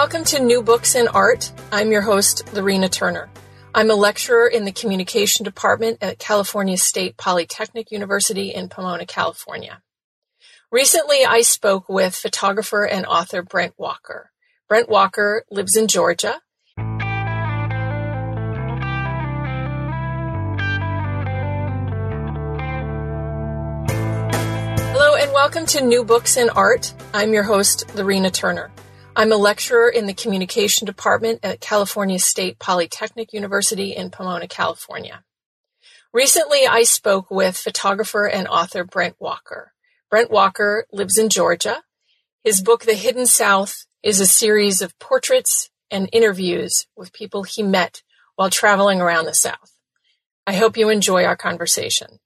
Welcome to New Books in Art. I'm your host, Lorena Turner. I'm a lecturer in the Communication Department at California State Polytechnic University in Pomona, California. Recently, I spoke with photographer and author Brent Walker. Brent Walker lives in Georgia. Hello and welcome to New Books in Art. I'm your host, Lorena Turner. I'm a lecturer in the Communication Department at California State Polytechnic University in Pomona, California. Recently, I spoke with photographer and author Brent Walker. Brent Walker lives in Georgia. His book, The Hidden South, is a series of portraits and interviews with people he met while traveling around the South. I hope you enjoy our conversation.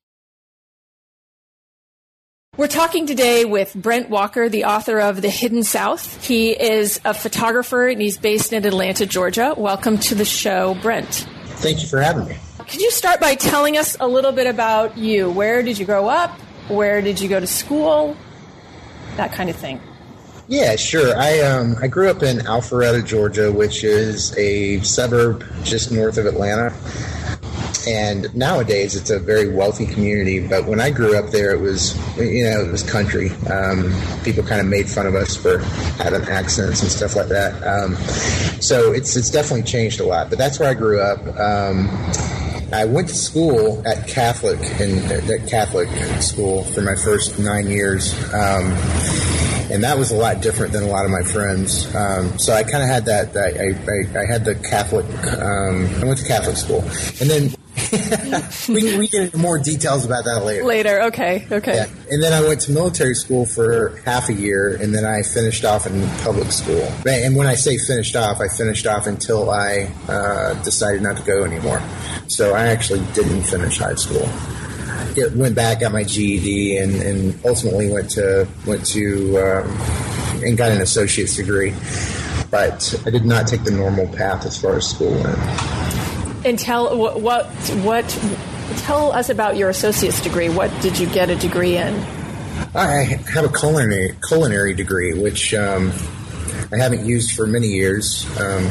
We're talking today with Brent Walker, the author of The Hidden South. He is a photographer and he's based in Atlanta, Georgia. Welcome to the show, Brent. Thank you for having me. Could you start by telling us a little bit about you? Where did you grow up? Where did you go to school? That kind of thing. Yeah, sure. I um, I grew up in Alpharetta, Georgia, which is a suburb just north of Atlanta and nowadays it's a very wealthy community. But when I grew up there, it was you know it was country. Um, people kind of made fun of us for having accents and stuff like that. Um, so it's it's definitely changed a lot. But that's where I grew up. Um, I went to school at Catholic in at Catholic school for my first nine years. Um, and that was a lot different than a lot of my friends. Um, so I kind of had that. I, I, I, had the Catholic. Um, I went to Catholic school, and then we, can, we get into more details about that later. Later, okay, okay. Yeah. And then I went to military school for half a year, and then I finished off in public school. And when I say finished off, I finished off until I uh, decided not to go anymore. So I actually didn't finish high school. It went back, got my GED, and, and ultimately went to went to um, and got an associate's degree. But I did not take the normal path as far as school went. And tell what, what what tell us about your associate's degree. What did you get a degree in? I have a culinary culinary degree, which um, I haven't used for many years. Um,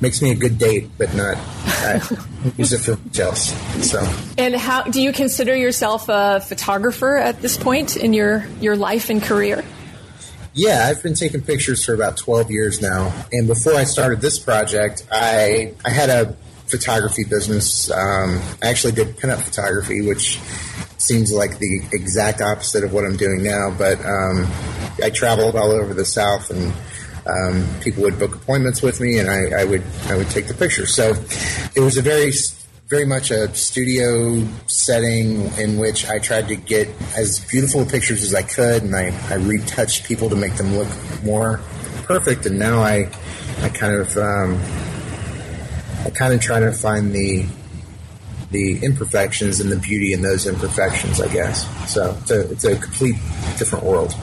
makes me a good date, but not I use it for much else. So. And how do you consider yourself a photographer at this point in your your life and career? Yeah, I've been taking pictures for about 12 years now. And before I started this project, I I had a photography business. Um, I actually did pinup photography, which seems like the exact opposite of what I'm doing now. But um, I traveled all over the South, and um, people would book appointments with me, and I, I, would I would take the pictures. So it was a very very much a studio setting in which I tried to get as beautiful pictures as I could, and I, I retouched people to make them look more perfect. And now I I kind of um, I kind of try to find the the imperfections and the beauty in those imperfections, I guess. So it's a, it's a complete different world.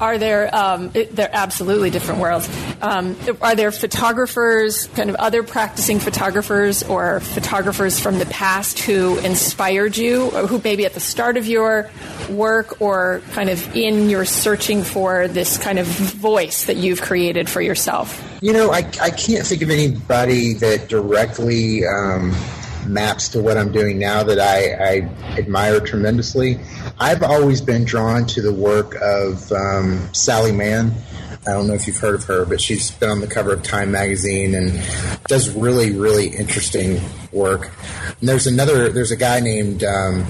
Are there? Um, it, they're absolutely different worlds. Um, are there photographers, kind of other practicing photographers, or photographers from the past who inspired you, or who maybe at the start of your work, or kind of in your searching for this kind of voice that you've created for yourself? You know, I, I can't think of anybody that directly. Um, maps to what I'm doing now that I, I admire tremendously. I've always been drawn to the work of um, Sally Mann. I don't know if you've heard of her, but she's been on the cover of Time magazine and does really, really interesting work. And there's another, there's a guy named, um,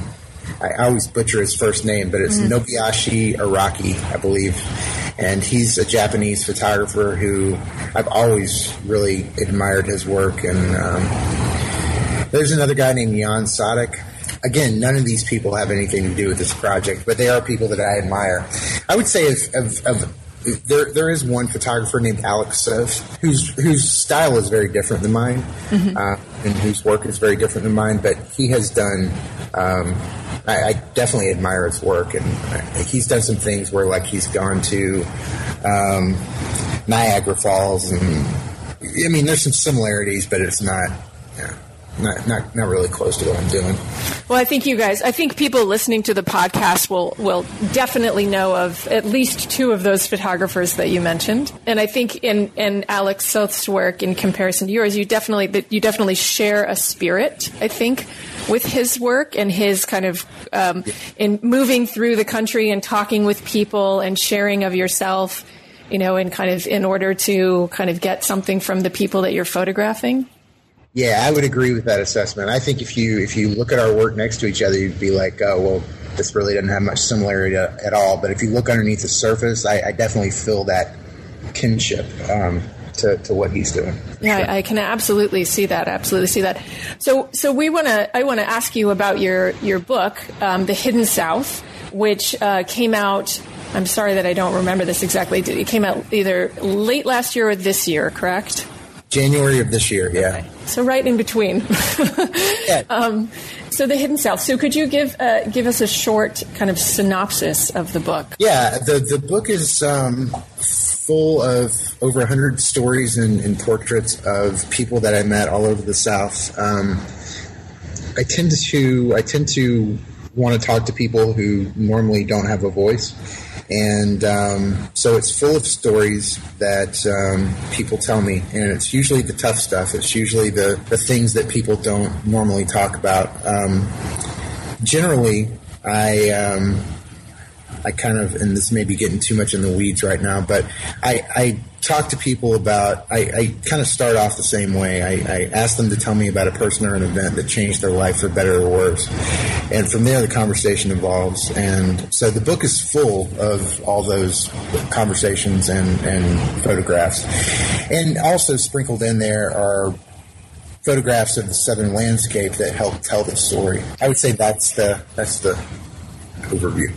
I always butcher his first name, but it's mm. Nobuyoshi Araki, I believe. And he's a Japanese photographer who I've always really admired his work. And um, there's another guy named Jan Saudek. again, none of these people have anything to do with this project, but they are people that I admire. I would say of, of, of there there is one photographer named Alex Soth whose whose style is very different than mine, mm-hmm. uh, and whose work is very different than mine. But he has done. Um, I, I, definitely admire his work, and he's done some things where, like, he's gone to um, Niagara Falls, and I mean, there's some similarities, but it's not. Not, not not really close to what I'm doing. Well, I think you guys, I think people listening to the podcast will will definitely know of at least two of those photographers that you mentioned, and I think in in Alex Soth's work in comparison to yours, you definitely that you definitely share a spirit. I think with his work and his kind of um, in moving through the country and talking with people and sharing of yourself you know, in kind of in order to kind of get something from the people that you're photographing? Yeah, I would agree with that assessment. I think if you if you look at our work next to each other, you'd be like, oh well, this really doesn't have much similarity at all. But if you look underneath the surface, I, I definitely feel that kinship. Um, to, to what he's doing. Yeah, sure. I, I, can absolutely see that. Absolutely see that. So, so we want to. I want to ask you about your your book, um, "The Hidden South," which uh, came out. I'm sorry that I don't remember this exactly. It came out either late last year or this year, correct? January of this year, yeah. Okay. So right in between. yeah. Um, so the Hidden South. So could you give uh, give us a short kind of synopsis of the book? Yeah, the the book is um, full of over 100 stories and, and, portraits of people that I met all over the South. Um, I tend to I tend to want to talk to people who normally don't have a voice and um, so it's full of stories that um, people tell me, and it's usually the tough stuff. It's usually the, the things that people don't normally talk about. Um, generally, I um, I kind of, and this may be getting too much in the weeds right now, but I, I talk to people about, I, I kind of start off the same way. I, I, ask them to tell me about a person or an event that changed their life for better or worse. And from there, the conversation evolves. And so the book is full of all those conversations and, and photographs. And also sprinkled in there are photographs of the southern landscape that help tell the story. I would say that's the, that's the overview.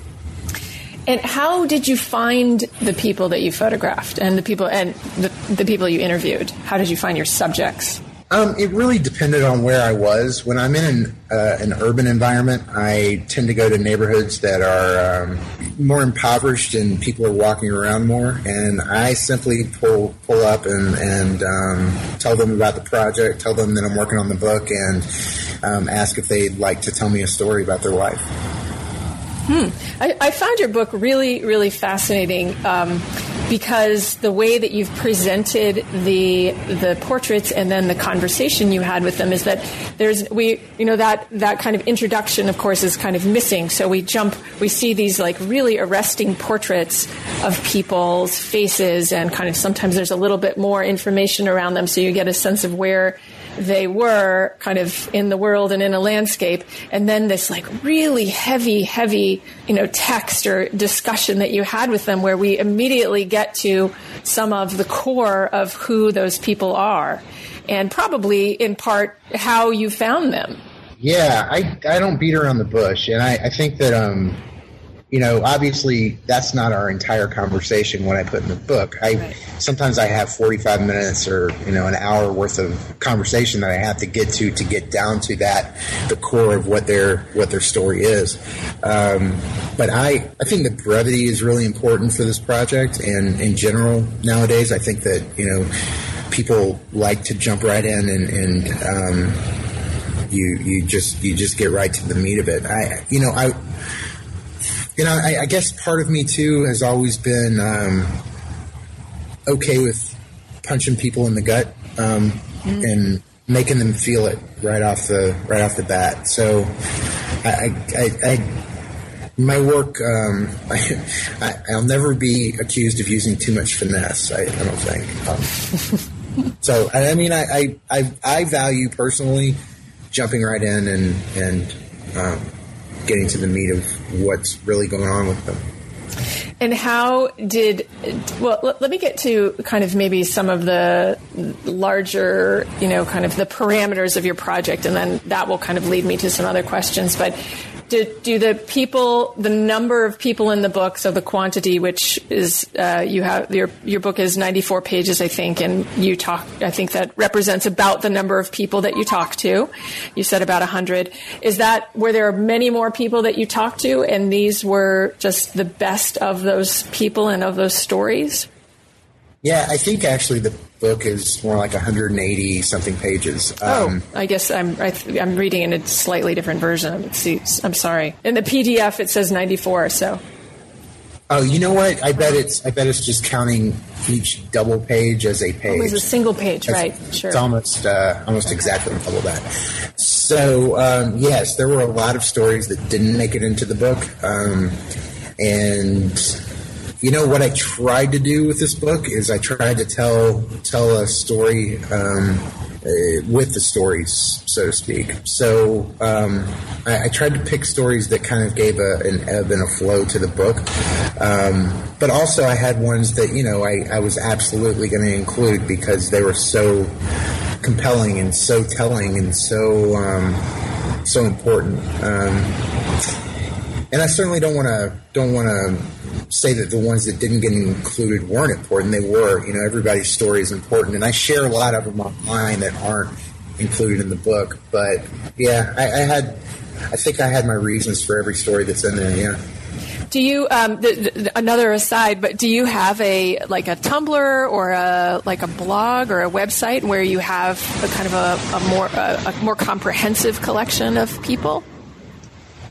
And how did you find the people that you photographed and the people and the, the people you interviewed? How did you find your subjects? Um, it really depended on where I was. When I'm in an, uh, an urban environment, I tend to go to neighborhoods that are um, more impoverished and people are walking around more. And I simply pull pull up and, and um, tell them about the project, tell them that I'm working on the book, and um, ask if they'd like to tell me a story about their life. Hmm. I, I, found your book really, really fascinating um, because the way that you've presented the the portraits and then the conversation you had with them is that there's we you know that that kind of introduction, of course, is kind of missing. So we jump, we see these like really arresting portraits of people's faces, and kind of sometimes there's a little bit more information around them, so you get a sense of where they were kind of in the world and in a landscape, and then this like really heavy, heavy, you know, text or discussion that you had with them where we immediately get to some of the core of who those people are and probably in part how you found them. Yeah, I, I don't beat around the bush. And I, I think that, um, you know, obviously that's not our entire conversation when I put in the book. I right. sometimes I have 45 minutes or, you know, an hour worth of conversation that I have to get to to get down to that the core of what their what their story is. Um, but I I think the brevity is really important for this project and in general nowadays I think that, you know, people like to jump right in and, and um, you you just you just get right to the meat of it. I you know, I you know, I, I, guess part of me too has always been um, okay with punching people in the gut um, mm. and making them feel it right off the right off the bat. So, I, I, I my work, um, I, will never be accused of using too much finesse. I, I don't think. Um, so, I mean, I, I, I value personally jumping right in and and um, getting to the meat of what's really going on with them. And how did, well, let, let me get to kind of maybe some of the larger, you know, kind of the parameters of your project, and then that will kind of lead me to some other questions. But do, do the people, the number of people in the book, so the quantity, which is uh, you have your your book is ninety four pages, I think, and you talk. I think that represents about the number of people that you talk to. You said about hundred. Is that where there are many more people that you talk to, and these were just the best of those people and of those stories? Yeah, I think actually the book is more like 180 something pages. Um, oh, I guess I'm I am reading in a slightly different version. I'm sorry. In the PDF, it says 94. So. Oh, you know what? I bet it's I bet it's just counting each double page as a page. Oh, as a single page, right? sure. It's almost uh, almost exactly double that. So um, yes, there were a lot of stories that didn't make it into the book, um, and you know what I tried to do with this book is I tried to tell tell a story um, uh, with the stories, so to speak. So um, I, I, tried to pick stories that kind of gave a, an ebb and a flow to the book, um, but also I had ones that you know I, I was absolutely going to include because they were so compelling and so telling and so um, so important. And I certainly don't want to don't want to say that the ones that didn't get included weren't important. They were. You know, everybody's story is important, and I share a lot of them online that aren't included in the book. But yeah, I, I had. I think I had my reasons for every story that's in there. Yeah. Do you um, the, the, another aside? But do you have a like a Tumblr or a like a blog or a website where you have a kind of a, a more a, a more comprehensive collection of people?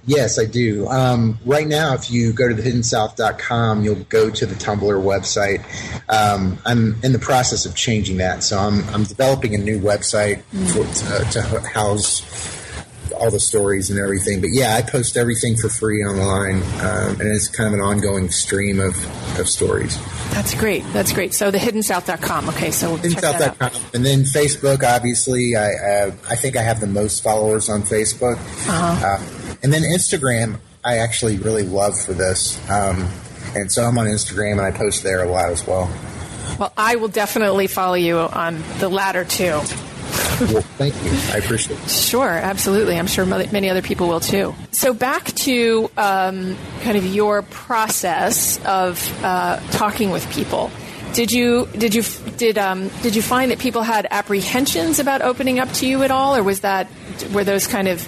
Yes, I do. Um, right now, if you go to thehiddenSouth.com, you'll go to the Tumblr website. Um, I'm in the process of changing that, so I'm, I'm developing a new website for, to, to house all the stories and everything. But yeah, I post everything for free online, um, and it's kind of an ongoing stream of, of stories. That's great. That's great. So the hiddensouth.com. Okay, so we'll hiddenSouth.com. And then Facebook, obviously, I, uh, I think I have the most followers on Facebook. Uh-huh. Uh, and then Instagram, I actually really love for this. Um, and so I'm on Instagram and I post there a lot as well. Well, I will definitely follow you on the latter too. well, thank you. I appreciate it. Sure, absolutely. I'm sure many other people will too. So back to um, kind of your process of uh, talking with people. Did you did you did um, did you find that people had apprehensions about opening up to you at all, or was that were those kind of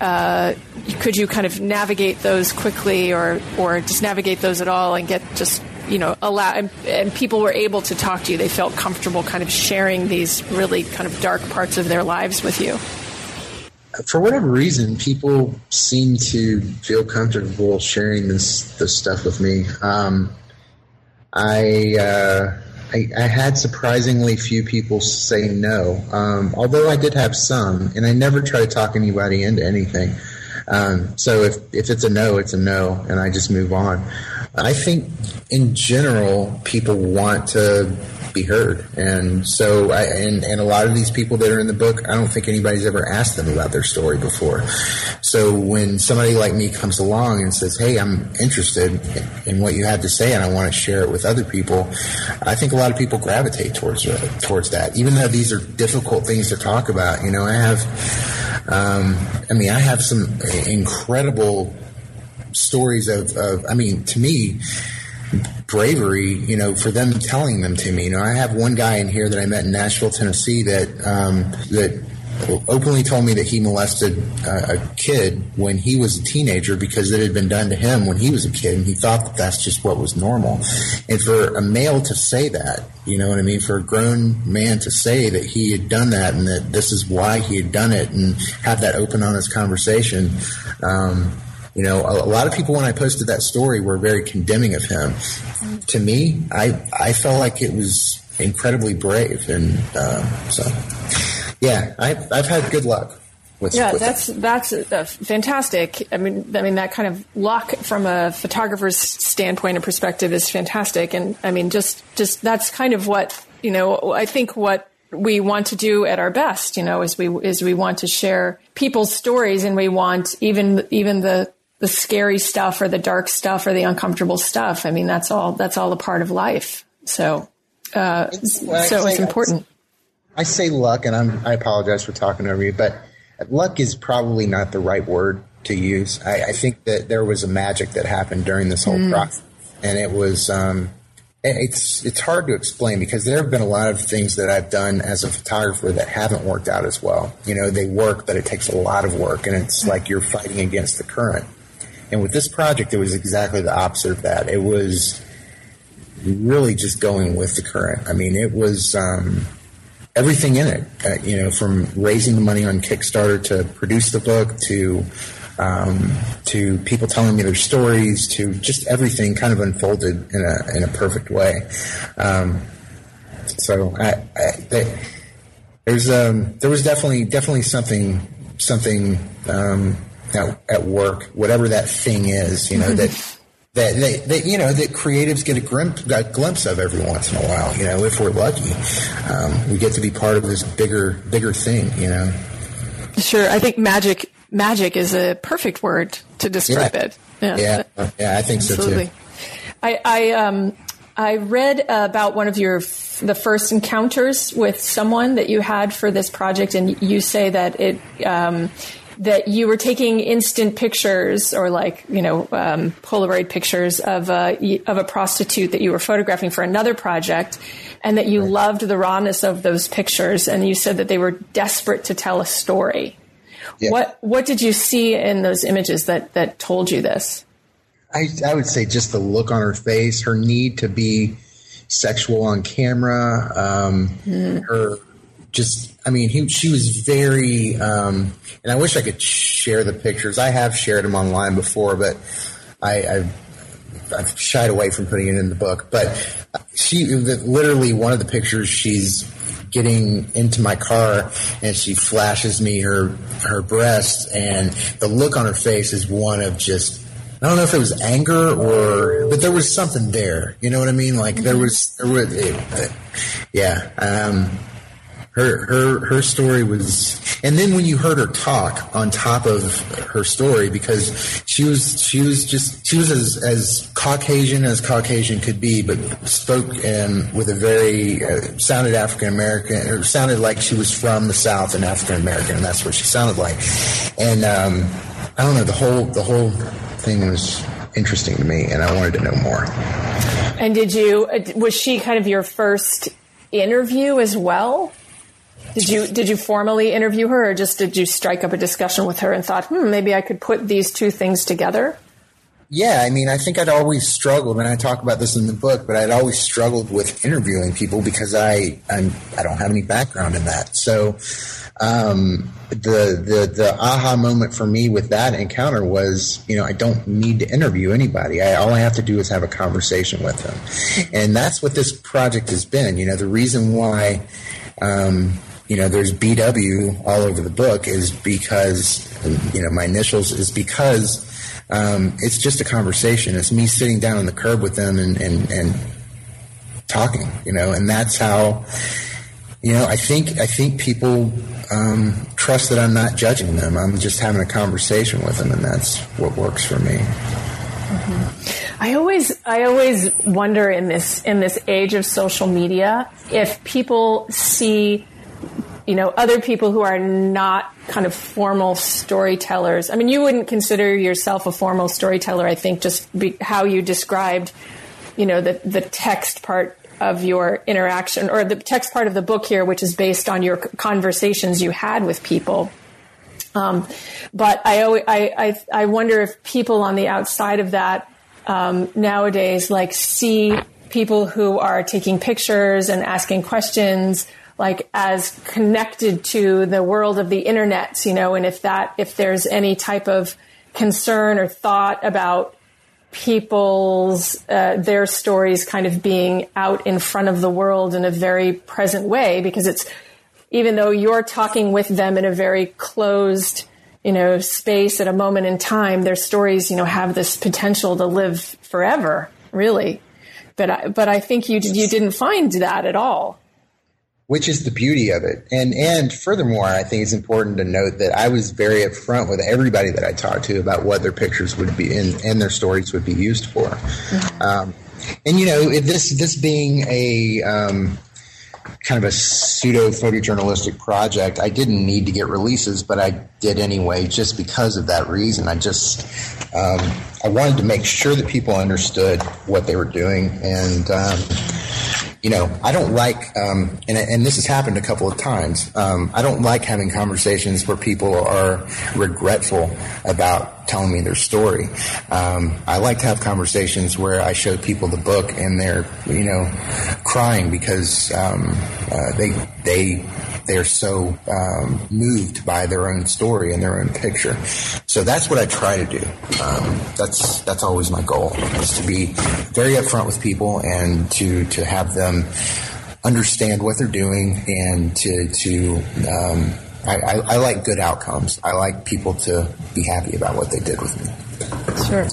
uh, could you kind of navigate those quickly or or just navigate those at all and get just you know allow and, and, people were able to talk to you. They felt comfortable kind of sharing these really kind of dark parts of their lives with you. For whatever reason people seem to feel comfortable sharing this this stuff with me. Um, i uh, I, I, had surprisingly few people say no, um, although I did have some, and I never try to talk anybody into anything. Um, so if, if it's a no, it's a no, and I just move on. I think in general, people want to be heard. And so, I, and, and a lot of these people that are in the book, I don't think anybody's ever asked them about their story before. So when somebody like me comes along and says, Hey, I'm interested in, what you have to say and I want to share it with other people, I think a lot of people gravitate towards, uh, towards that, even though these are difficult things to talk about. You know, I have, um, I mean, I have some incredible stories of, of I mean, to me, bravery, you know, for them telling them to me. You know, I have one guy in here that I met in Nashville, Tennessee, that um, that openly told me that he molested uh, a kid when he was a teenager because it had been done to him when he was a kid, and he thought that that's just what was normal. And for a male to say that, you know what I mean, for a grown man to say that he had done that and that this is why he had done it, and have that open, honest conversation. Um, you know, a, a, lot of people when I posted that story were very condemning of him. To me, I I felt like it was incredibly brave, and uh, so yeah, I've I've had good luck. With, yeah, with that's that. that's uh, fantastic. I mean, I mean that kind of luck from a photographer's standpoint and perspective is fantastic. And I mean, just just that's kind of what you know. I think what we want to do at our best, you know, is we is we want to share people's stories, and we want even even the the scary stuff or the dark stuff or the uncomfortable stuff. I mean, that's all that's all a part of life. So, uh, well, so it's important. I say luck, and I'm, I apologize for talking over you, but luck is probably not the right word to use. I, I think that there was a magic that happened during this whole mm. process, and it was. Um, it's it's hard to explain because there have been a lot of things that I've done as a photographer that haven't worked out as well. You know, they work, but it takes a lot of work, and it's like you're fighting against the current. And with this project, it was exactly the opposite of that. It was really just going with the current. I mean, it was um, everything in it. Uh, you know, from raising the money on Kickstarter to produce the book to um, to people telling me their stories to just everything kind of unfolded in a in a perfect way. Um, so I, I, they, there's um, there was definitely definitely something something um, at, at work, whatever that thing is, you know that. That, they, that you know that creatives get a glimpse, a glimpse of every once in a while. You know, if we're lucky, um, we get to be part of this bigger bigger thing. You know. Sure, I think magic magic is a perfect word to describe yeah. it. Yeah. yeah, yeah, I think Absolutely. so too. I I, um, I read about one of your f- the first encounters with someone that you had for this project, and you say that it. Um, that you were taking instant pictures or like you know um, Polaroid pictures of a of a prostitute that you were photographing for another project, and that you right. loved the rawness of those pictures, and you said that they were desperate to tell a story. Yeah. What what did you see in those images that that told you this? I, I would say just the look on her face, her need to be sexual on camera, um, mm. her just I mean he, she was very um, and I wish I could share the pictures. I have shared them online before, but I, I've, I've shied away from putting it in the book. But she literally one of the pictures she's getting into my car and she flashes me her her breast and the look on her face is one of just I don't know if it was anger or but there was something there. You know what I mean? Like there was there was it, yeah. Um, her her her story was and then when you heard her talk on top of her story because she was she was just she was as, as caucasian as caucasian could be but spoke and with a very uh, sounded african american or sounded like she was from the south and african american and that's what she sounded like. And um, i don't know the whole the whole thing was interesting to me and i wanted to know more. And did you uh, was she kind of your first interview as well did you did you formally interview her, or just did you strike up a discussion with her and thought, hmm, maybe I could put these two things together? Yeah, I mean, I think I'd always struggled, and I talk about this in the book, but I'd always struggled with interviewing people because I I'm, I don't have any background in that. So um, the the the aha moment for me with that encounter was, you know, I don't need to interview anybody. I, all I have to do is have a conversation with them, and that's what this project has been. You know, the reason why. Um, you know, there's BW all over the book is because, you know, my initials is because um, it's just a conversation. It's me sitting down on the curb with them and, and, and talking, you know, and that's how, you know, I think, I think people um, trust that I'm not judging them. I'm just having a conversation with them, and that's what works for me. Mm-hmm. I always, I always wonder in this in this age of social media if people see you know, other people who are not kind of formal storytellers. I mean, you wouldn't consider yourself a formal storyteller, I think, just be, how you described, you know, the, the text part of your interaction or the text part of the book here, which is based on your conversations you had with people. Um, but I, always, I, I, I wonder if people on the outside of that um, nowadays like see people who are taking pictures and asking questions like as connected to the world of the internet, you know, and if that, if there's any type of concern or thought about people's, uh, their stories kind of being out in front of the world in a very present way, because it's, even though you're talking with them in a very closed, you know, space at a moment in time, their stories, you know, have this potential to live forever, really. But I, but I think you, you didn't find that at all. Which is the beauty of it. And and furthermore, I think it's important to note that I was very upfront with everybody that I talked to about what their pictures would be and, and their stories would be used for. Mm-hmm. Um, and you know, this this being a um, kind of a pseudo photojournalistic project, I didn't need to get releases, but I did anyway, just because of that reason. I just um, I wanted to make sure that people understood what they were doing and um, you know, I don't like, um, and, and this has happened a couple of times. Um, I don't like having conversations where people are regretful about telling me their story. Um, I like to have conversations where I show people the book and they're, you know, crying because um, uh, they they they're so um, moved by their own story and their own picture. So that's what I try to do. Um, that's that's always my goal is to be very upfront with people and to to have them understand what they're doing and to to um, I, I, I, like good outcomes. I like people to be happy about what they did with me. Sure.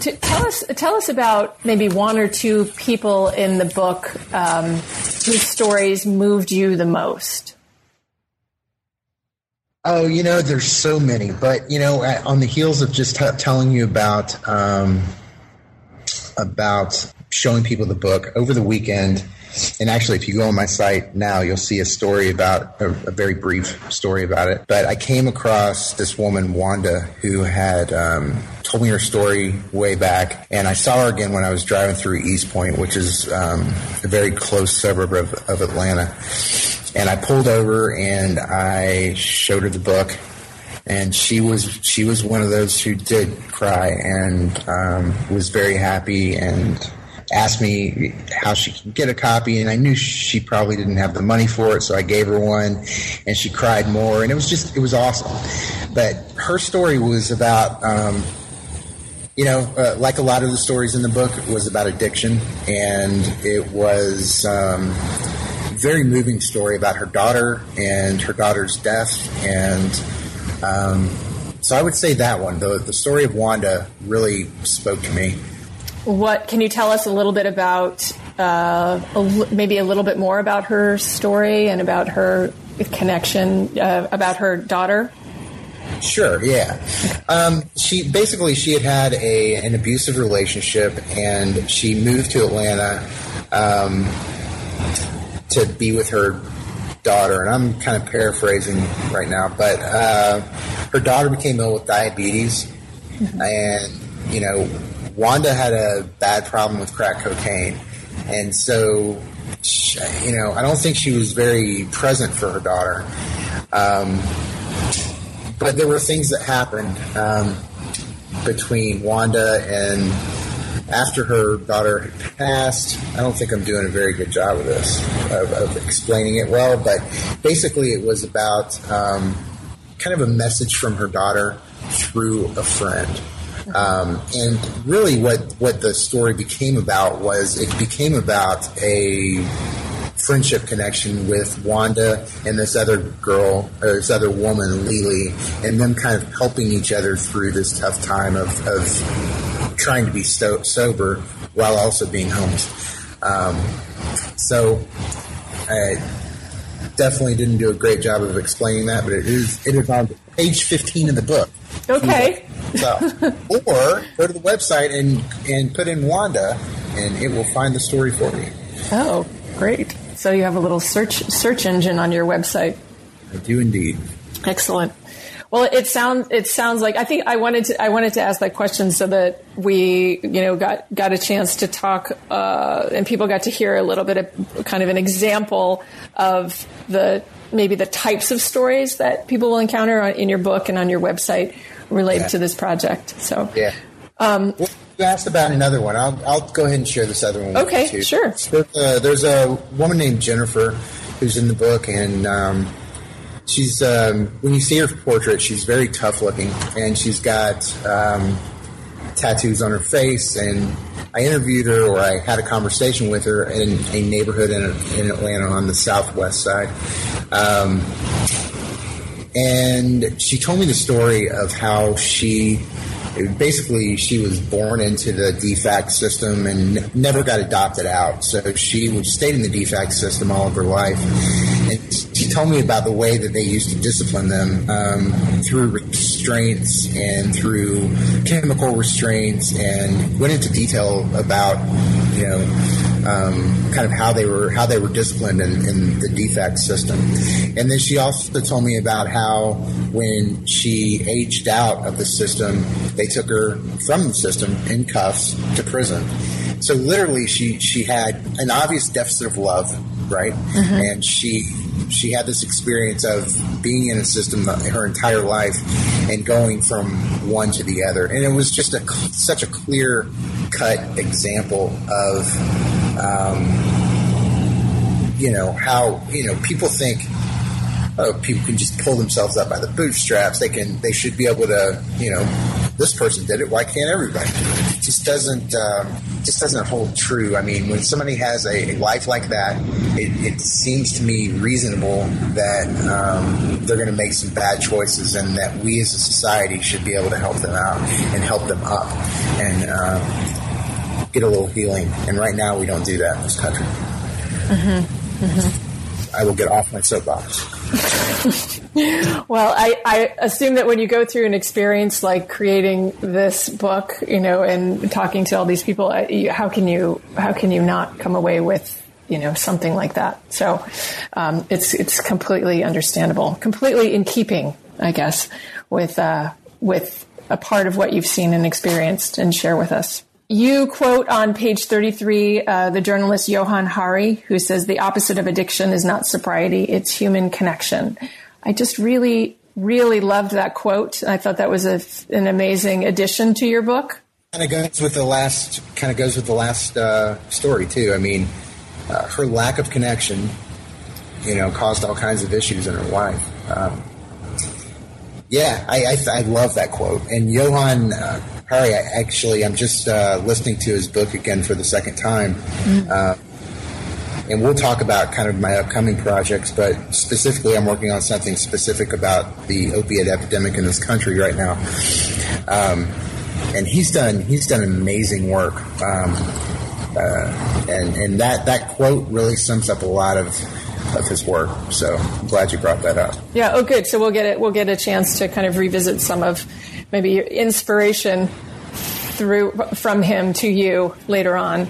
To tell us, tell us about maybe one or two people in the book um, whose stories moved you the most. Oh, you know, there's so many, but you know, on the heels of just t- telling you about um, about showing people the book over the weekend, and actually, if you go on my site now, you'll see a story about a, a very brief story about it. But I came across this woman, Wanda, who had um, told me her story way back, and I saw her again when I was driving through East Point, which is um, a very close suburb of, of Atlanta and I pulled over and I showed her the book, and she was she was one of those who did cry and um, was very happy and asked me how she could get a copy. And I knew she probably didn't have the money for it. So I gave her one and she cried more. And it was just it was awesome. But her story was about um, you know uh, like a lot of the stories in the book was about addiction. And it was um, very moving story about her daughter and her daughter's death. And um, so I would say that one, the, the story of Wanda, really spoke to me. What can you tell us a little bit about, uh, a, maybe a little bit more about her story and about her connection, uh, about her daughter? Sure. Yeah. Um, she basically she had had a an abusive relationship, and she moved to Atlanta. Um, to be with her daughter, and I'm kind of paraphrasing right now, but uh, her daughter became ill with diabetes, mm-hmm. and you know, Wanda had a bad problem with crack cocaine, and so she, you know, I don't think she was very present for her daughter. Um, but there were things that happened um, between Wanda and after her daughter had passed, I don't think I'm doing a very good job of this, of, of explaining it well, but basically it was about um, kind of a message from her daughter through a friend. Um, and really, what, what the story became about was it became about a friendship connection with Wanda and this other girl, or this other woman, Lily, and them kind of helping each other through this tough time of, of trying to be sober while also being homeless. Um, so I definitely didn't do a great job of explaining that, but it is it is on page 15 of the book. Okay. So, or go to the website and and put in Wanda, and it will find the story for you. Oh, great! So you have a little search search engine on your website. I do indeed. Excellent. Well, it sounds it sounds like I think I wanted to I wanted to ask that question so that we you know got got a chance to talk uh, and people got to hear a little bit of kind of an example of the maybe the types of stories that people will encounter in your book and on your website related yeah. to this project. So yeah. Um, well, you asked about another one. I'll, I'll go ahead and share this other one. Okay, sure. uh, there's a woman named Jennifer who's in the book, and um, she's um, when you see her portrait, she's very tough looking, and she's got um, tattoos on her face. And I interviewed her, or I had a conversation with her in a neighborhood in, in Atlanta on the southwest side. Um, and she told me the story of how she basically she was born into the DFACS system and never got adopted out. So she stayed in the DFACS system all of her life she told me about the way that they used to discipline them um, through restraints and through chemical restraints, and went into detail about you know um, kind of how they were how they were disciplined in, in, the DFACS system. And then she also told me about how when she aged out of the system, they took her from the system in cuffs to prison. So literally, she she had an obvious deficit of love, right? Mm-hmm. And she she had this experience of being in a system her entire life and going from one to the other, and it was just a such a clear cut example of. Um, you know how you know people think oh people can just pull themselves up by the bootstraps they can they should be able to you know this person did it why can't everybody do it it just doesn't um, just doesn't hold true i mean when somebody has a, a life like that it, it, seems to me reasonable that um, they're going to make some bad choices and that we as a society should be able to help them out and help them up and uh, get a little healing and right now we don't do that in this country mm-hmm. Mm-hmm. I will get off my soapbox. well, I, I, assume that when you go through an experience like creating this book, you know, and talking to all these people, how can you how can you not come away with you know something like that? So um, it's it's completely understandable, completely in keeping, I guess, with uh, with a part of what you've seen and experienced, and share with us. You quote on page 33 uh, the journalist Johann Hari, who says the opposite of addiction is not sobriety, it's human connection. I just really, really loved that quote. I thought that was a, an amazing addition to your book. Kind of goes with the last, kind of goes with the last uh, story too. I mean, uh, her lack of connection, you know, caused all kinds of issues in her life. Um, yeah, I, I, I, love that quote. And Johann Hari, I actually, I'm just uh, listening to his book again for the second time. Mm-hmm. Uh, and we'll talk about kind of my upcoming projects, but specifically, I'm working on something specific about the opiate epidemic in this country right now. Um, and he's done he's done amazing work. Um, uh, and and that that quote really sums up a lot of of his work. So I'm glad you brought that up. Yeah. Oh, good. So we'll get it. We'll get a chance to kind of revisit some of maybe inspiration through from him to you later on.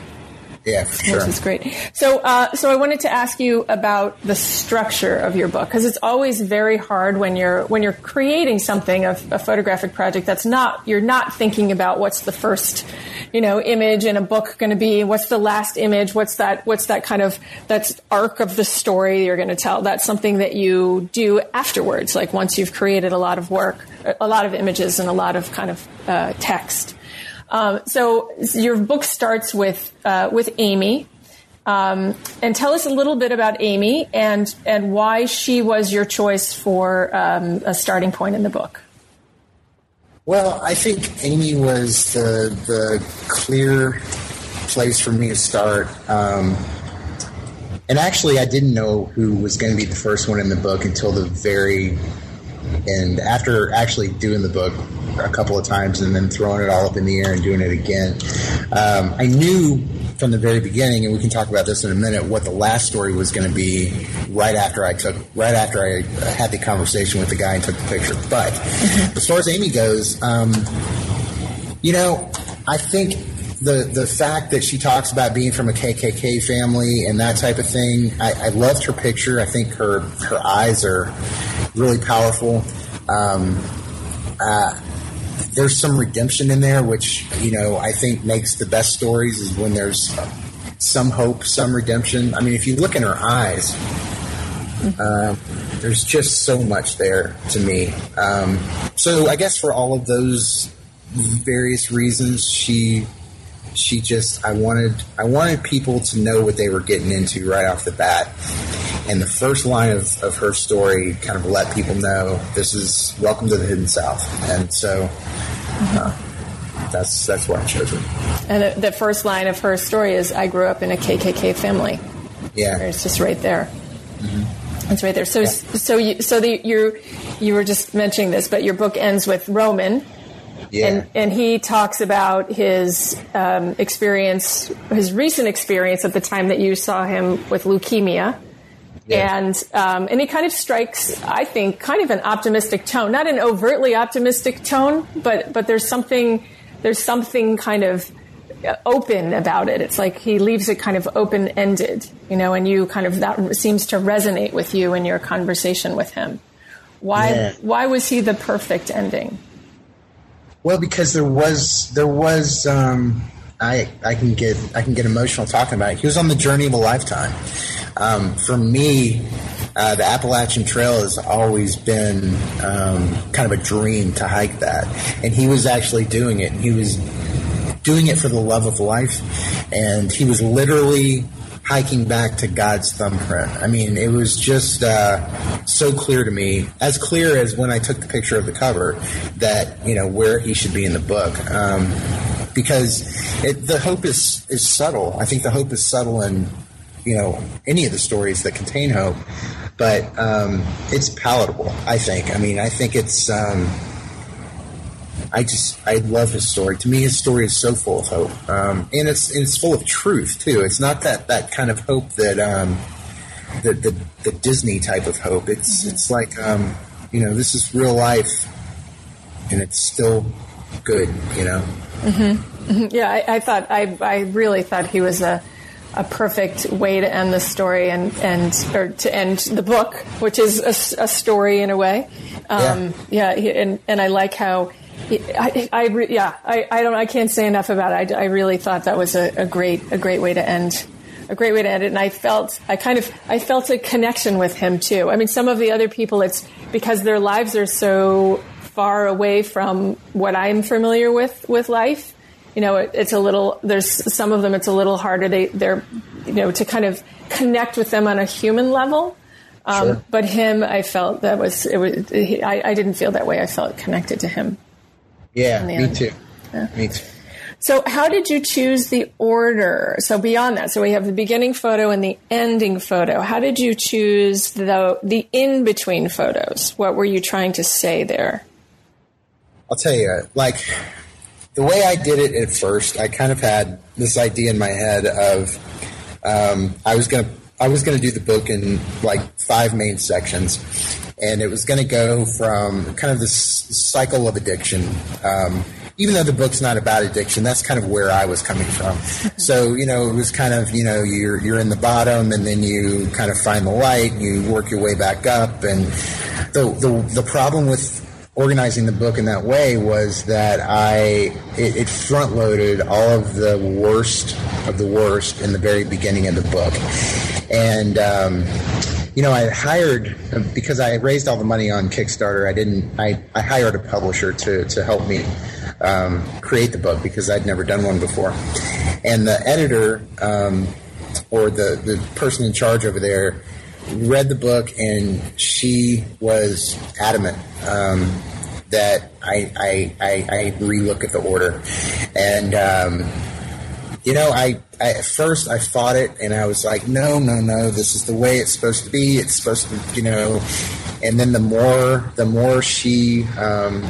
Yeah, sure. Which is great. So, uh, so I wanted to ask you about the structure of your book because it's always very hard when you're when you're creating something, a, a photographic project that's not you're not thinking about what's the first, you know, image in a book going to be, what's the last image, what's that what's that kind of that's arc of the story you're going to tell. That's something that you do afterwards, like once you've created a lot of work, a lot of images, and a lot of kind of uh, text. Um, so your book starts with uh, with Amy, um, and tell us a little bit about Amy and and why she was your choice for um, a starting point in the book. Well, I think Amy was the the clear place for me to start. Um, and actually, I didn't know who was going to be the first one in the book until the very end. After actually doing the book, a couple of times and then throwing it all up in the air and doing it again. Um, I knew from the very beginning, and we can talk about this in a minute, what the last story was going to be right after I took, right after I had the conversation with the guy and took the picture. But as far as Amy goes, um, you know, I think the the fact that she talks about being from a KKK family and that type of thing, I, I loved her picture. I think her her eyes are really powerful. Um, uh, there's some redemption in there, which you know I think makes the best stories is when there's some hope, some redemption. I mean, if you look in her eyes, uh, there's just so much there to me. Um, so I guess for all of those various reasons, she she just I wanted I wanted people to know what they were getting into right off the bat. And the first line of, of her story kind of let people know this is welcome to the hidden south. And so uh, that's that's why I chose it. And the, the, first line of her story is, "I grew up in a KKK family." Yeah, it's just right there. Mm-hmm. It's right there. So, yeah. so you, so the, you, you were just mentioning this, but your book ends with Roman, yeah. And, and he talks about his um, experience, his recent experience at the time that you saw him with leukemia, Yeah. And um, and he kind of strikes, I think, kind of an optimistic tone, not an overtly optimistic tone, but but there's something there's something kind of open about it. It's like he leaves it kind of open ended, you know, and you kind of that seems to resonate with you in your conversation with him. Why yeah. why was he the perfect ending? Well, because there was there was um, I I can get I can get emotional talking about it. He was on the journey of a lifetime. Um, for me, uh, the Appalachian Trail has always been um, kind of a dream to hike that, and he was actually doing it. He was doing it for the love of life, and he was literally hiking back to God's thumbprint. I mean, it was just uh, so clear to me, as clear as when I took the picture of the cover, that you know where he should be in the book. Um, because it, the hope is is subtle. I think the hope is subtle in you know any of the stories that contain hope, but um, it's palatable. I think. I mean, I think it's. Um, I just I love his story. To me, his story is so full of hope, um, and it's it's full of truth too. It's not that that kind of hope that um, the, the, the Disney type of hope. It's mm-hmm. it's like um, you know this is real life, and it's still good. You know. Mm-hmm. Mm-hmm. Yeah, I, I, thought I I really thought he was a a perfect way to end the story and and or to end the book, which is a, a story in a way. Um, yeah. yeah, and and I like how I, I, I yeah, I, I don't, I can't say enough about it. I, I really thought that was a, a, great, a great way to end, a great way to end it. And I felt, I kind of, I felt a connection with him too. I mean, some of the other people, it's because their lives are so far away from what I'm familiar with with life. You know, it, it's a little. There's some of them. It's a little harder. They, they're, you know, to kind of connect with them on a human level. Um, sure. But him, I felt that was it was. He, I, I didn't feel that way. I felt connected to him. Yeah, me too. Yeah. Me too. So, how did you choose the order? So, beyond that, so we have the beginning photo and the ending photo. How did you choose the the in between photos? What were you trying to say there? I'll tell you, like the way I did it at first, I kind of had this idea in my head of um, I was gonna I was gonna do the book in like five main sections, and it was going to go from kind of this cycle of addiction. Um, even though the book's not about addiction, that's kind of where I was coming from. so, you know, it was kind of, you know, you're, you're in the bottom and then you kind of find the light, you work your way back up. And the, the, the problem with organizing the book in that way was that I, it, it front loaded all of the worst of the worst in the very beginning of the book. And, um, you know, I hired because I raised all the money on Kickstarter. I didn't. I, I hired a publisher to to help me um, create the book because I'd never done one before. And the editor um, or the the person in charge over there read the book and she was adamant um, that I, I, I, I relook at the order and um, you know, I, I, at first I fought it, and I was like, no, no, no, this is the way it's supposed to be. It's supposed to, you know. And then the more, the more she, um,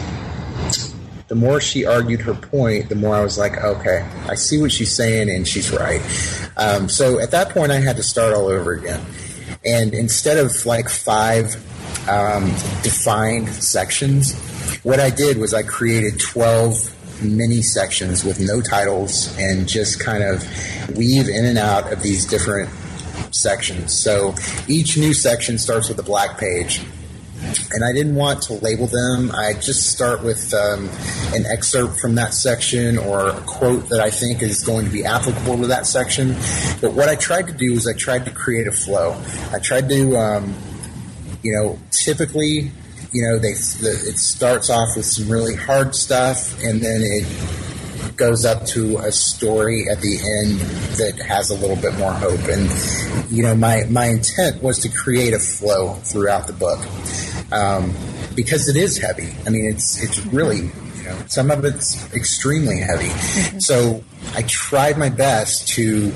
the more she argued her point, the more I was like, okay, I see what she's saying, and she's right. Um, so at that point, I had to start all over again. And instead of like five um, defined sections, what I did was I created 12 mini sections with no titles and just kind of weave in and out of these different sections. So each new section starts with a black page. And I didn't want to label them. I just start with um, an excerpt from that section or a quote that I think is going to be applicable to that section. But what I tried to do is I tried to create a flow. I tried to, um, you know, typically you know, they the, it starts off with some really hard stuff, and then it goes up to a story at the end that has a little bit more hope. And you know, my my intent was to create a flow throughout the book um, because it is heavy. I mean, it's it's really you know some of it's extremely heavy. Mm-hmm. So I tried my best to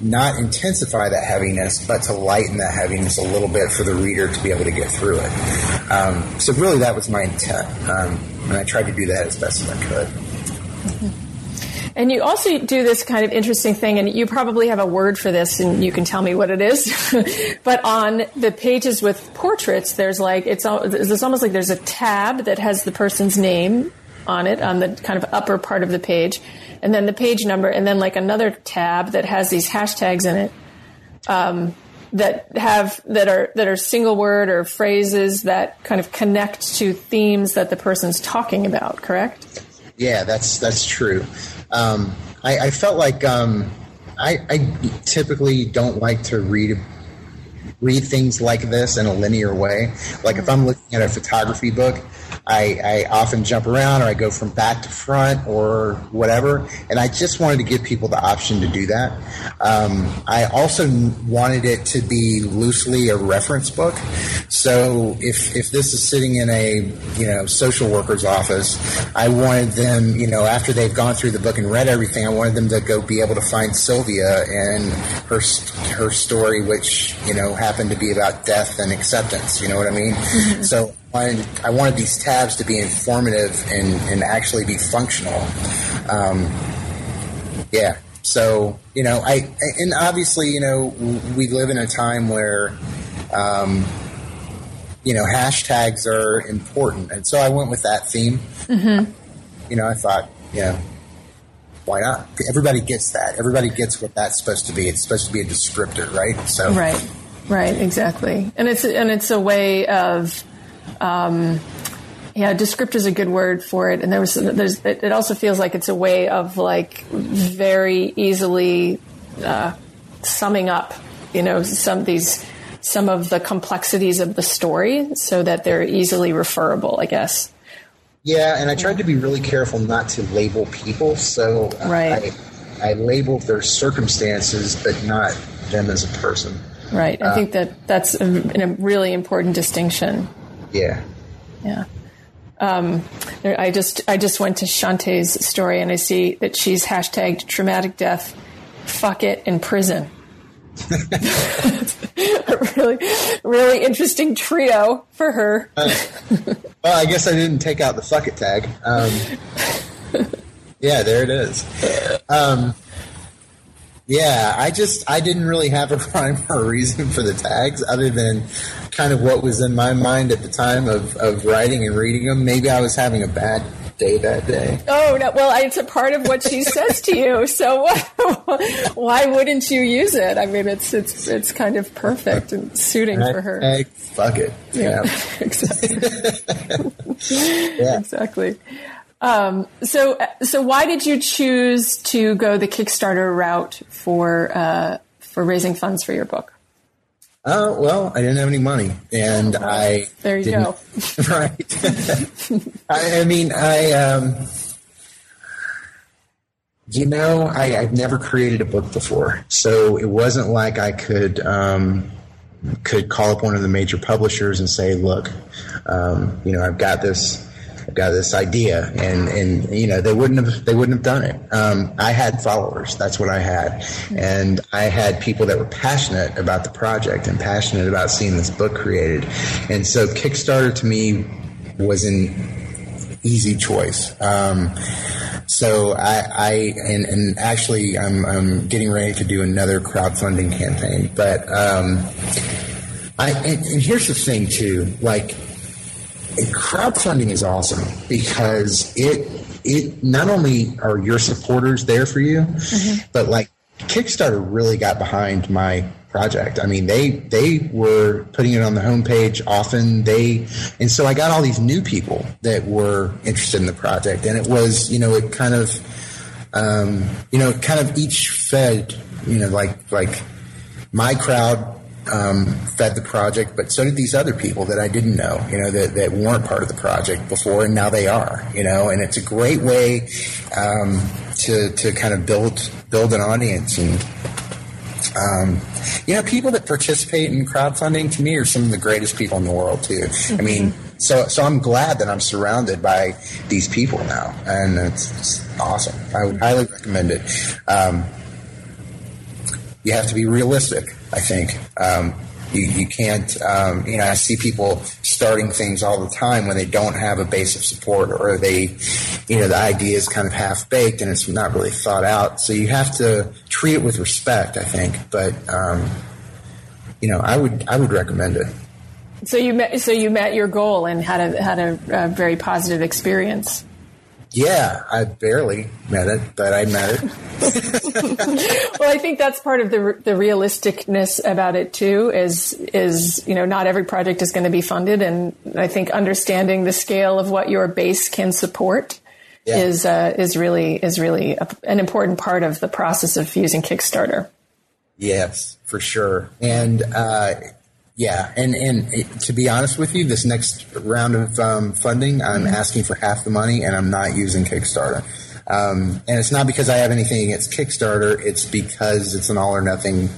not intensify that heaviness, but to lighten that heaviness a little bit for the reader to be able to get through it. Um, so really, that was my intent, um, and I tried to do that as best as I could. And you also do this kind of interesting thing, and you probably have a word for this, and you can tell me what it is. but on the pages with portraits, there's like it's, it's almost like there's a tab that has the person's name on it on the kind of upper part of the page, and then the page number, and then like another tab that has these hashtags in it. Um, that have that are that are single word or phrases that kind of connect to themes that the person's talking about. Correct? Yeah, that's that's true. Um, I, I, felt like um, I, I, typically don't like to read read things like this in a linear way. Like if I'm looking at a photography book, I, I, often jump around or I go from back to front or whatever. And I just wanted to give people the option to do that. Um, I also wanted it to be loosely a reference book. So if, if this is sitting in a, you know, social worker's office, I wanted them, you know, after they've gone through the book and read everything, I wanted them to go be able to find Sylvia and her, her story, which, you know, happened to be about death and acceptance. You know what I mean? Mm-hmm. So wanted, I wanted these tabs to be informative and, and actually be functional. Um, yeah. So, you know, I, and obviously, you know, we live in a time where, um, you know, hashtags are important. And so I went with that theme. Mm-hmm. You know, I thought, you know, why not? Everybody gets that. Everybody gets what that's supposed to be. It's supposed to be a descriptor, right? So, right, right, exactly. And it's and it's a way of um, yeah, descriptor is a good word for it. And there was, there's, it also feels like it's a way of like very easily uh, summing up, you know, some these, some of the complexities of the story so that they're easily referable, I guess. Yeah, and I tried to be really careful not to label people. So right. I, I labeled their circumstances, but not them as a person. Right. I uh, think that that's a, a really important distinction. Yeah. Yeah. Um, I just I just went to Shantae's story and I see that she's hashtagged traumatic death, fuck it in prison. really really interesting trio for her. Uh, well, I guess I didn't take out the fuck it tag. Um, yeah, there it is. Um, yeah, I just I didn't really have a rhyme or a reason for the tags other than kind of what was in my mind at the time of, of writing and reading them. Maybe I was having a bad day that day. Oh no! Well, it's a part of what she says to you. So why wouldn't you use it? I mean, it's it's it's kind of perfect and suiting for her. Hey, fuck it. Yeah, yeah. exactly. yeah. Exactly. Um, so, so why did you choose to go the Kickstarter route for uh, for raising funds for your book? Uh, well, I didn't have any money, and oh, I there you go. right. I, I, mean, I um, you know, I, I've never created a book before, so it wasn't like I could um, could call up one of the major publishers and say, "Look, um, you know, I've got this." Got this idea, and and you know they wouldn't have they wouldn't have done it. Um, I had followers. That's what I had, and I had people that were passionate about the project and passionate about seeing this book created. And so Kickstarter to me was an easy choice. Um, so I, I and, and, actually I'm, I'm, getting ready to do another crowdfunding campaign, but um, I and, and here's the thing too, like crowdfunding is awesome because it it not only are your supporters there for you, mm-hmm. but like Kickstarter really got behind my project. I mean, they they were putting it on the homepage often. They and so I got all these new people that were interested in the project, and it was you know it kind of um, you know kind of each fed you know like like my crowd um, fed the project, but so did these other people that I didn't know, you know, that, that weren't part of the project before, and now they are, you know, and it's a great way um, to to kind of build build an audience and. Um, you know, people that participate in crowdfunding to me are some of the greatest people in the world too. Mm-hmm. I mean, so so I'm glad that I'm surrounded by these people now, and it's, it's awesome. I would highly recommend it. Um, you have to be realistic. I think. Um, You, you can't, um, you know, I see people starting things all the time when they don't have a base of support or they, you know, the idea is kind of half baked and it's not really thought out. So you have to treat it with respect, I think. But, um, you know, I would, I would recommend it. So you met, so you met your goal and had a, had a, a very positive experience. Yeah, I barely met it, but I met it. well, I think that's part of the the realisticness about it too. Is is you know not every project is going to be funded, and I think understanding the scale of what your base can support yeah. is uh, is really is really a, an important part of the process of using Kickstarter. Yes, for sure, and uh, yeah, and and it, to be honest with you, this next round of um, funding, I'm mm-hmm. asking for half the money, and I'm not using Kickstarter. Um, and it's not because I have anything against Kickstarter; it's because it's an all or nothing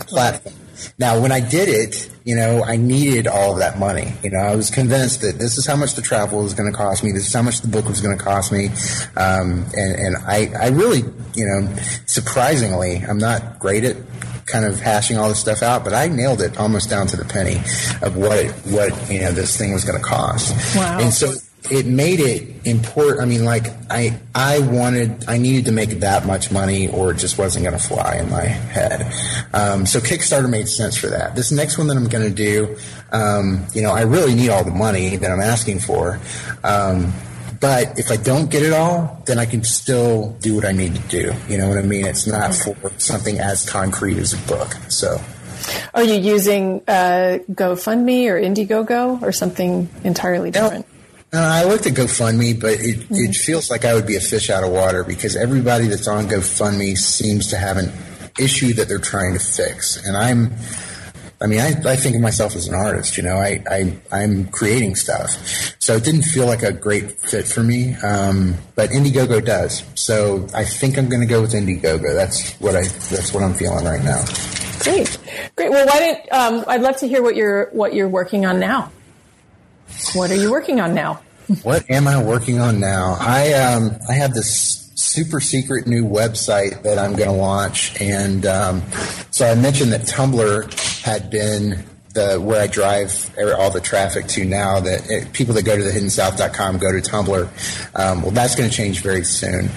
platform. Now, when I did it, you know, I needed all of that money. You know, I was convinced that this is how much the travel was going to cost me. This is how much the book was going to cost me. Um, and, and I, I really, you know, surprisingly, I'm not great at kind of hashing all this stuff out, but I nailed it almost down to the penny of what it, what you know this thing was going to cost. Wow! And so it made it important. I mean, like I I wanted I needed to make that much money, or it just wasn't going to fly in my head. Um, so Kickstarter made sense for that. This next one that I'm going to do, um, you know, I really need all the money that I'm asking for. Um, but if I don't get it all, then I can still do what I need to do. You know what I mean? It's not for something as concrete as a book. So. Are you using uh, GoFundMe or Indiegogo or something entirely different? No, uh, I looked at GoFundMe, but it, mm-hmm. it feels like I would be a fish out of water because everybody that's on GoFundMe seems to have an issue that they're trying to fix. And I'm I mean, I, I think of myself as an artist, you know, I, I, I'm creating stuff. So it didn't feel like a great fit for me. Um, but Indiegogo does. So I think I'm going to go with Indiegogo. That's what I, that's what I'm feeling right now. Great. Great. Well, why don't, um, I'd love to hear what you're, what you're working on now. What are you working on now? what am I working on now? I, um, I have this super secret new website that I'm going to launch. And um, so I mentioned that Tumblr had been the where I drive all the traffic to now. That it, people that go to the hiddensouth.com go to Tumblr. Um, well, that's going to change very soon.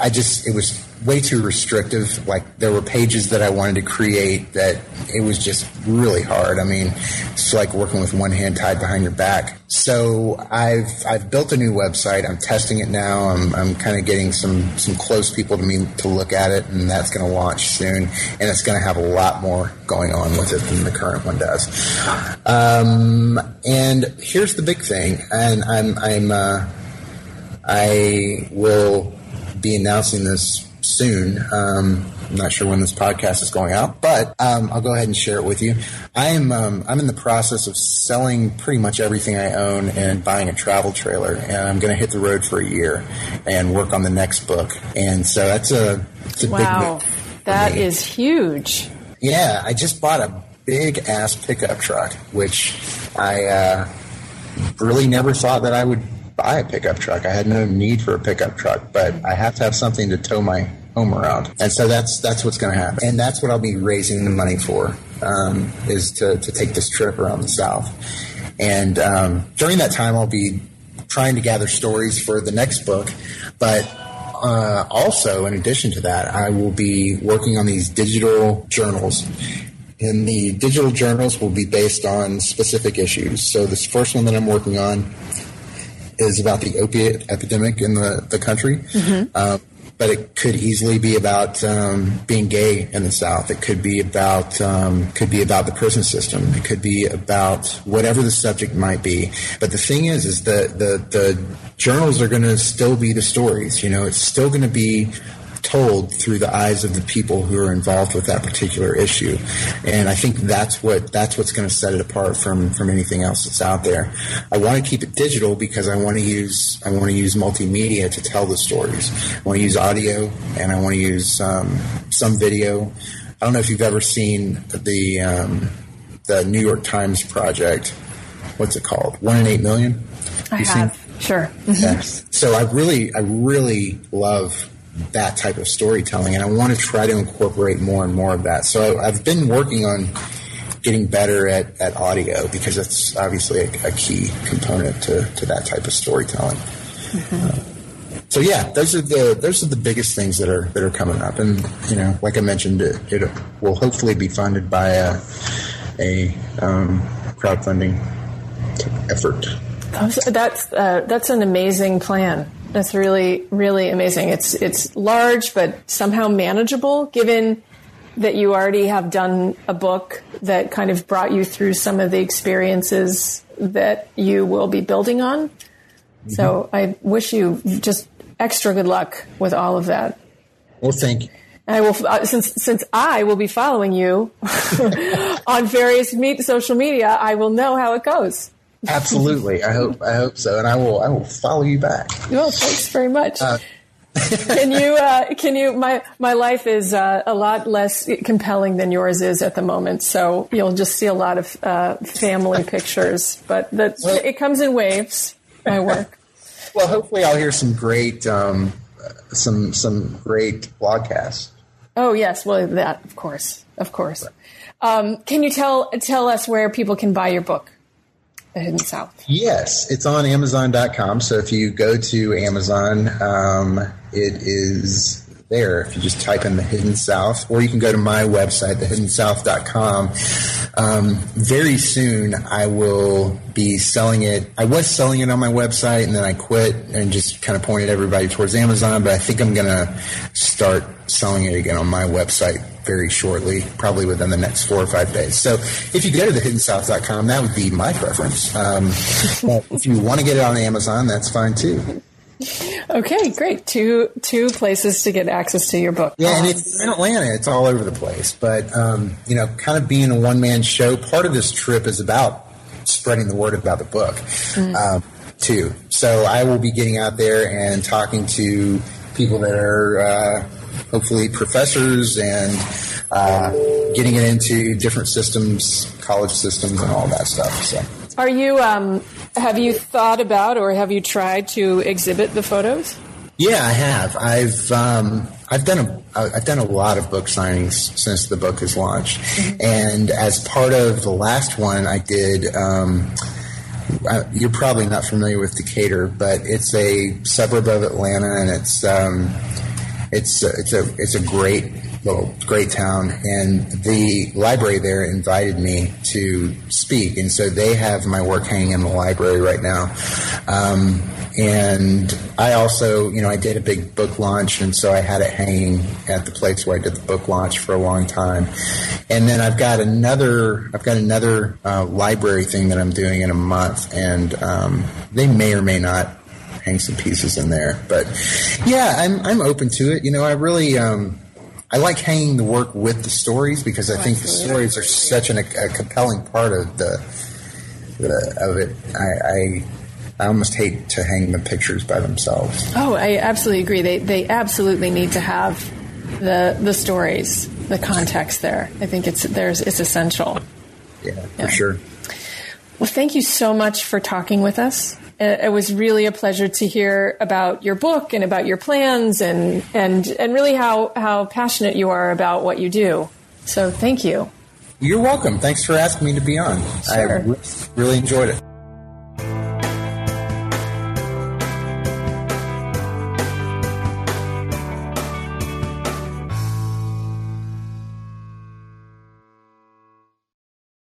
I just it was way too restrictive. Like there were pages that I wanted to create that it was just really hard. I mean, it's like working with one hand tied behind your back. So I've I've built a new website. I'm testing it now. I'm, I'm kind of getting some some close people to me to look at it, and that's going to launch soon. And it's going to have a lot more going on with it than the current one does. Um, and here's the big thing, and I'm I'm uh, I will be announcing this soon. Um, I'm not sure when this podcast is going out, but um, I'll go ahead and share it with you. I am um, I'm in the process of selling pretty much everything I own and buying a travel trailer, and I'm going to hit the road for a year and work on the next book. And so that's a, it's a wow, big that is huge. Yeah, I just bought a big ass pickup truck, which I uh, really never thought that I would buy a pickup truck. I had no need for a pickup truck, but I have to have something to tow my home around. And so that's that's what's going to happen. And that's what I'll be raising the money for um, is to, to take this trip around the South. And um, during that time, I'll be trying to gather stories for the next book, but uh, also, in addition to that, I will be working on these digital journals. And the digital journals will be based on specific issues. So, this first one that I'm working on is about the opiate epidemic in the, the country. Mm-hmm. Um, but it could easily be about um, being gay in the South. It could be about um, could be about the prison system. It could be about whatever the subject might be. But the thing is, is that the the journals are going to still be the stories. You know, it's still going to be told through the eyes of the people who are involved with that particular issue. And I think that's what that's what's going to set it apart from from anything else that's out there. I want to keep it digital because I want to use I want to use multimedia to tell the stories. I want to use audio and I want to use um, some video. I don't know if you've ever seen the um, the New York Times project. What's it called? One in eight million. I have. Seen? Sure. Mm-hmm. Yes. So I really, I really love that type of storytelling, and I want to try to incorporate more and more of that. So I've been working on getting better at, at audio because that's obviously a, a key component to, to that type of storytelling. Mm-hmm. Uh, so yeah, those are the those are the biggest things that are that are coming up, and you know, like I mentioned, it, it will hopefully be funded by a, a um, crowdfunding effort. That's uh, that's an amazing plan. That's really really amazing. It's it's large but somehow manageable given that you already have done a book that kind of brought you through some of the experiences that you will be building on. Mm-hmm. So I wish you just extra good luck with all of that. Well, thank you. I will uh, since since I will be following you on various meet, social media. I will know how it goes. Absolutely, I hope I hope so, and I will I will follow you back. Well, thanks very much. Uh, can you uh, can you my my life is uh, a lot less compelling than yours is at the moment. So you'll just see a lot of uh, family pictures but that well, it comes in waves. My work. Well hopefully I'll hear some great um, some some great broadcasts oh yes. Well that of course. Of course. Um, can you tell tell us where people can buy your book the Hidden South? Yes, it's on Amazon.com. So if you go to Amazon, um, it is there if you just type in the Hidden South, or you can go to my website, thehiddensouth.com. Um, very soon, I will be selling it. I was selling it on my website, and then I quit and just kind of pointed everybody towards Amazon. But I think I'm going to start selling it again on my website very shortly, probably within the next four or five days. So if you go to thehiddensouth.com, that would be my preference. Um, if you want to get it on Amazon, that's fine too. Okay, great. Two two places to get access to your book. Yeah, and it's in Atlanta. It's all over the place. But um, you know, kind of being a one man show. Part of this trip is about spreading the word about the book mm. um, too. So I will be getting out there and talking to people that are uh, hopefully professors and uh, getting it into different systems, college systems, and all that stuff. So. Are you? Um, have you thought about, or have you tried to exhibit the photos? Yeah, I have. I've um, I've done a I've done a lot of book signings since the book has launched, mm-hmm. and as part of the last one, I did. Um, you're probably not familiar with Decatur, but it's a suburb of Atlanta, and it's um, it's it's a it's a great little great town, and the library there invited me to speak, and so they have my work hanging in the library right now. Um, and I also, you know, I did a big book launch, and so I had it hanging at the place where I did the book launch for a long time. And then I've got another, I've got another uh, library thing that I'm doing in a month, and um, they may or may not hang some pieces in there. But yeah, I'm I'm open to it. You know, I really um, I like hanging the work with the stories because I think the stories are such an, a compelling part of the, the of it. I, I, I almost hate to hang the pictures by themselves. Oh, I absolutely agree. They they absolutely need to have the the stories, the context there. I think it's there's it's essential. Yeah, for yeah. sure. Well, thank you so much for talking with us it was really a pleasure to hear about your book and about your plans and and and really how how passionate you are about what you do. So thank you. You're welcome. Thanks for asking me to be on. Sure. I really enjoyed it.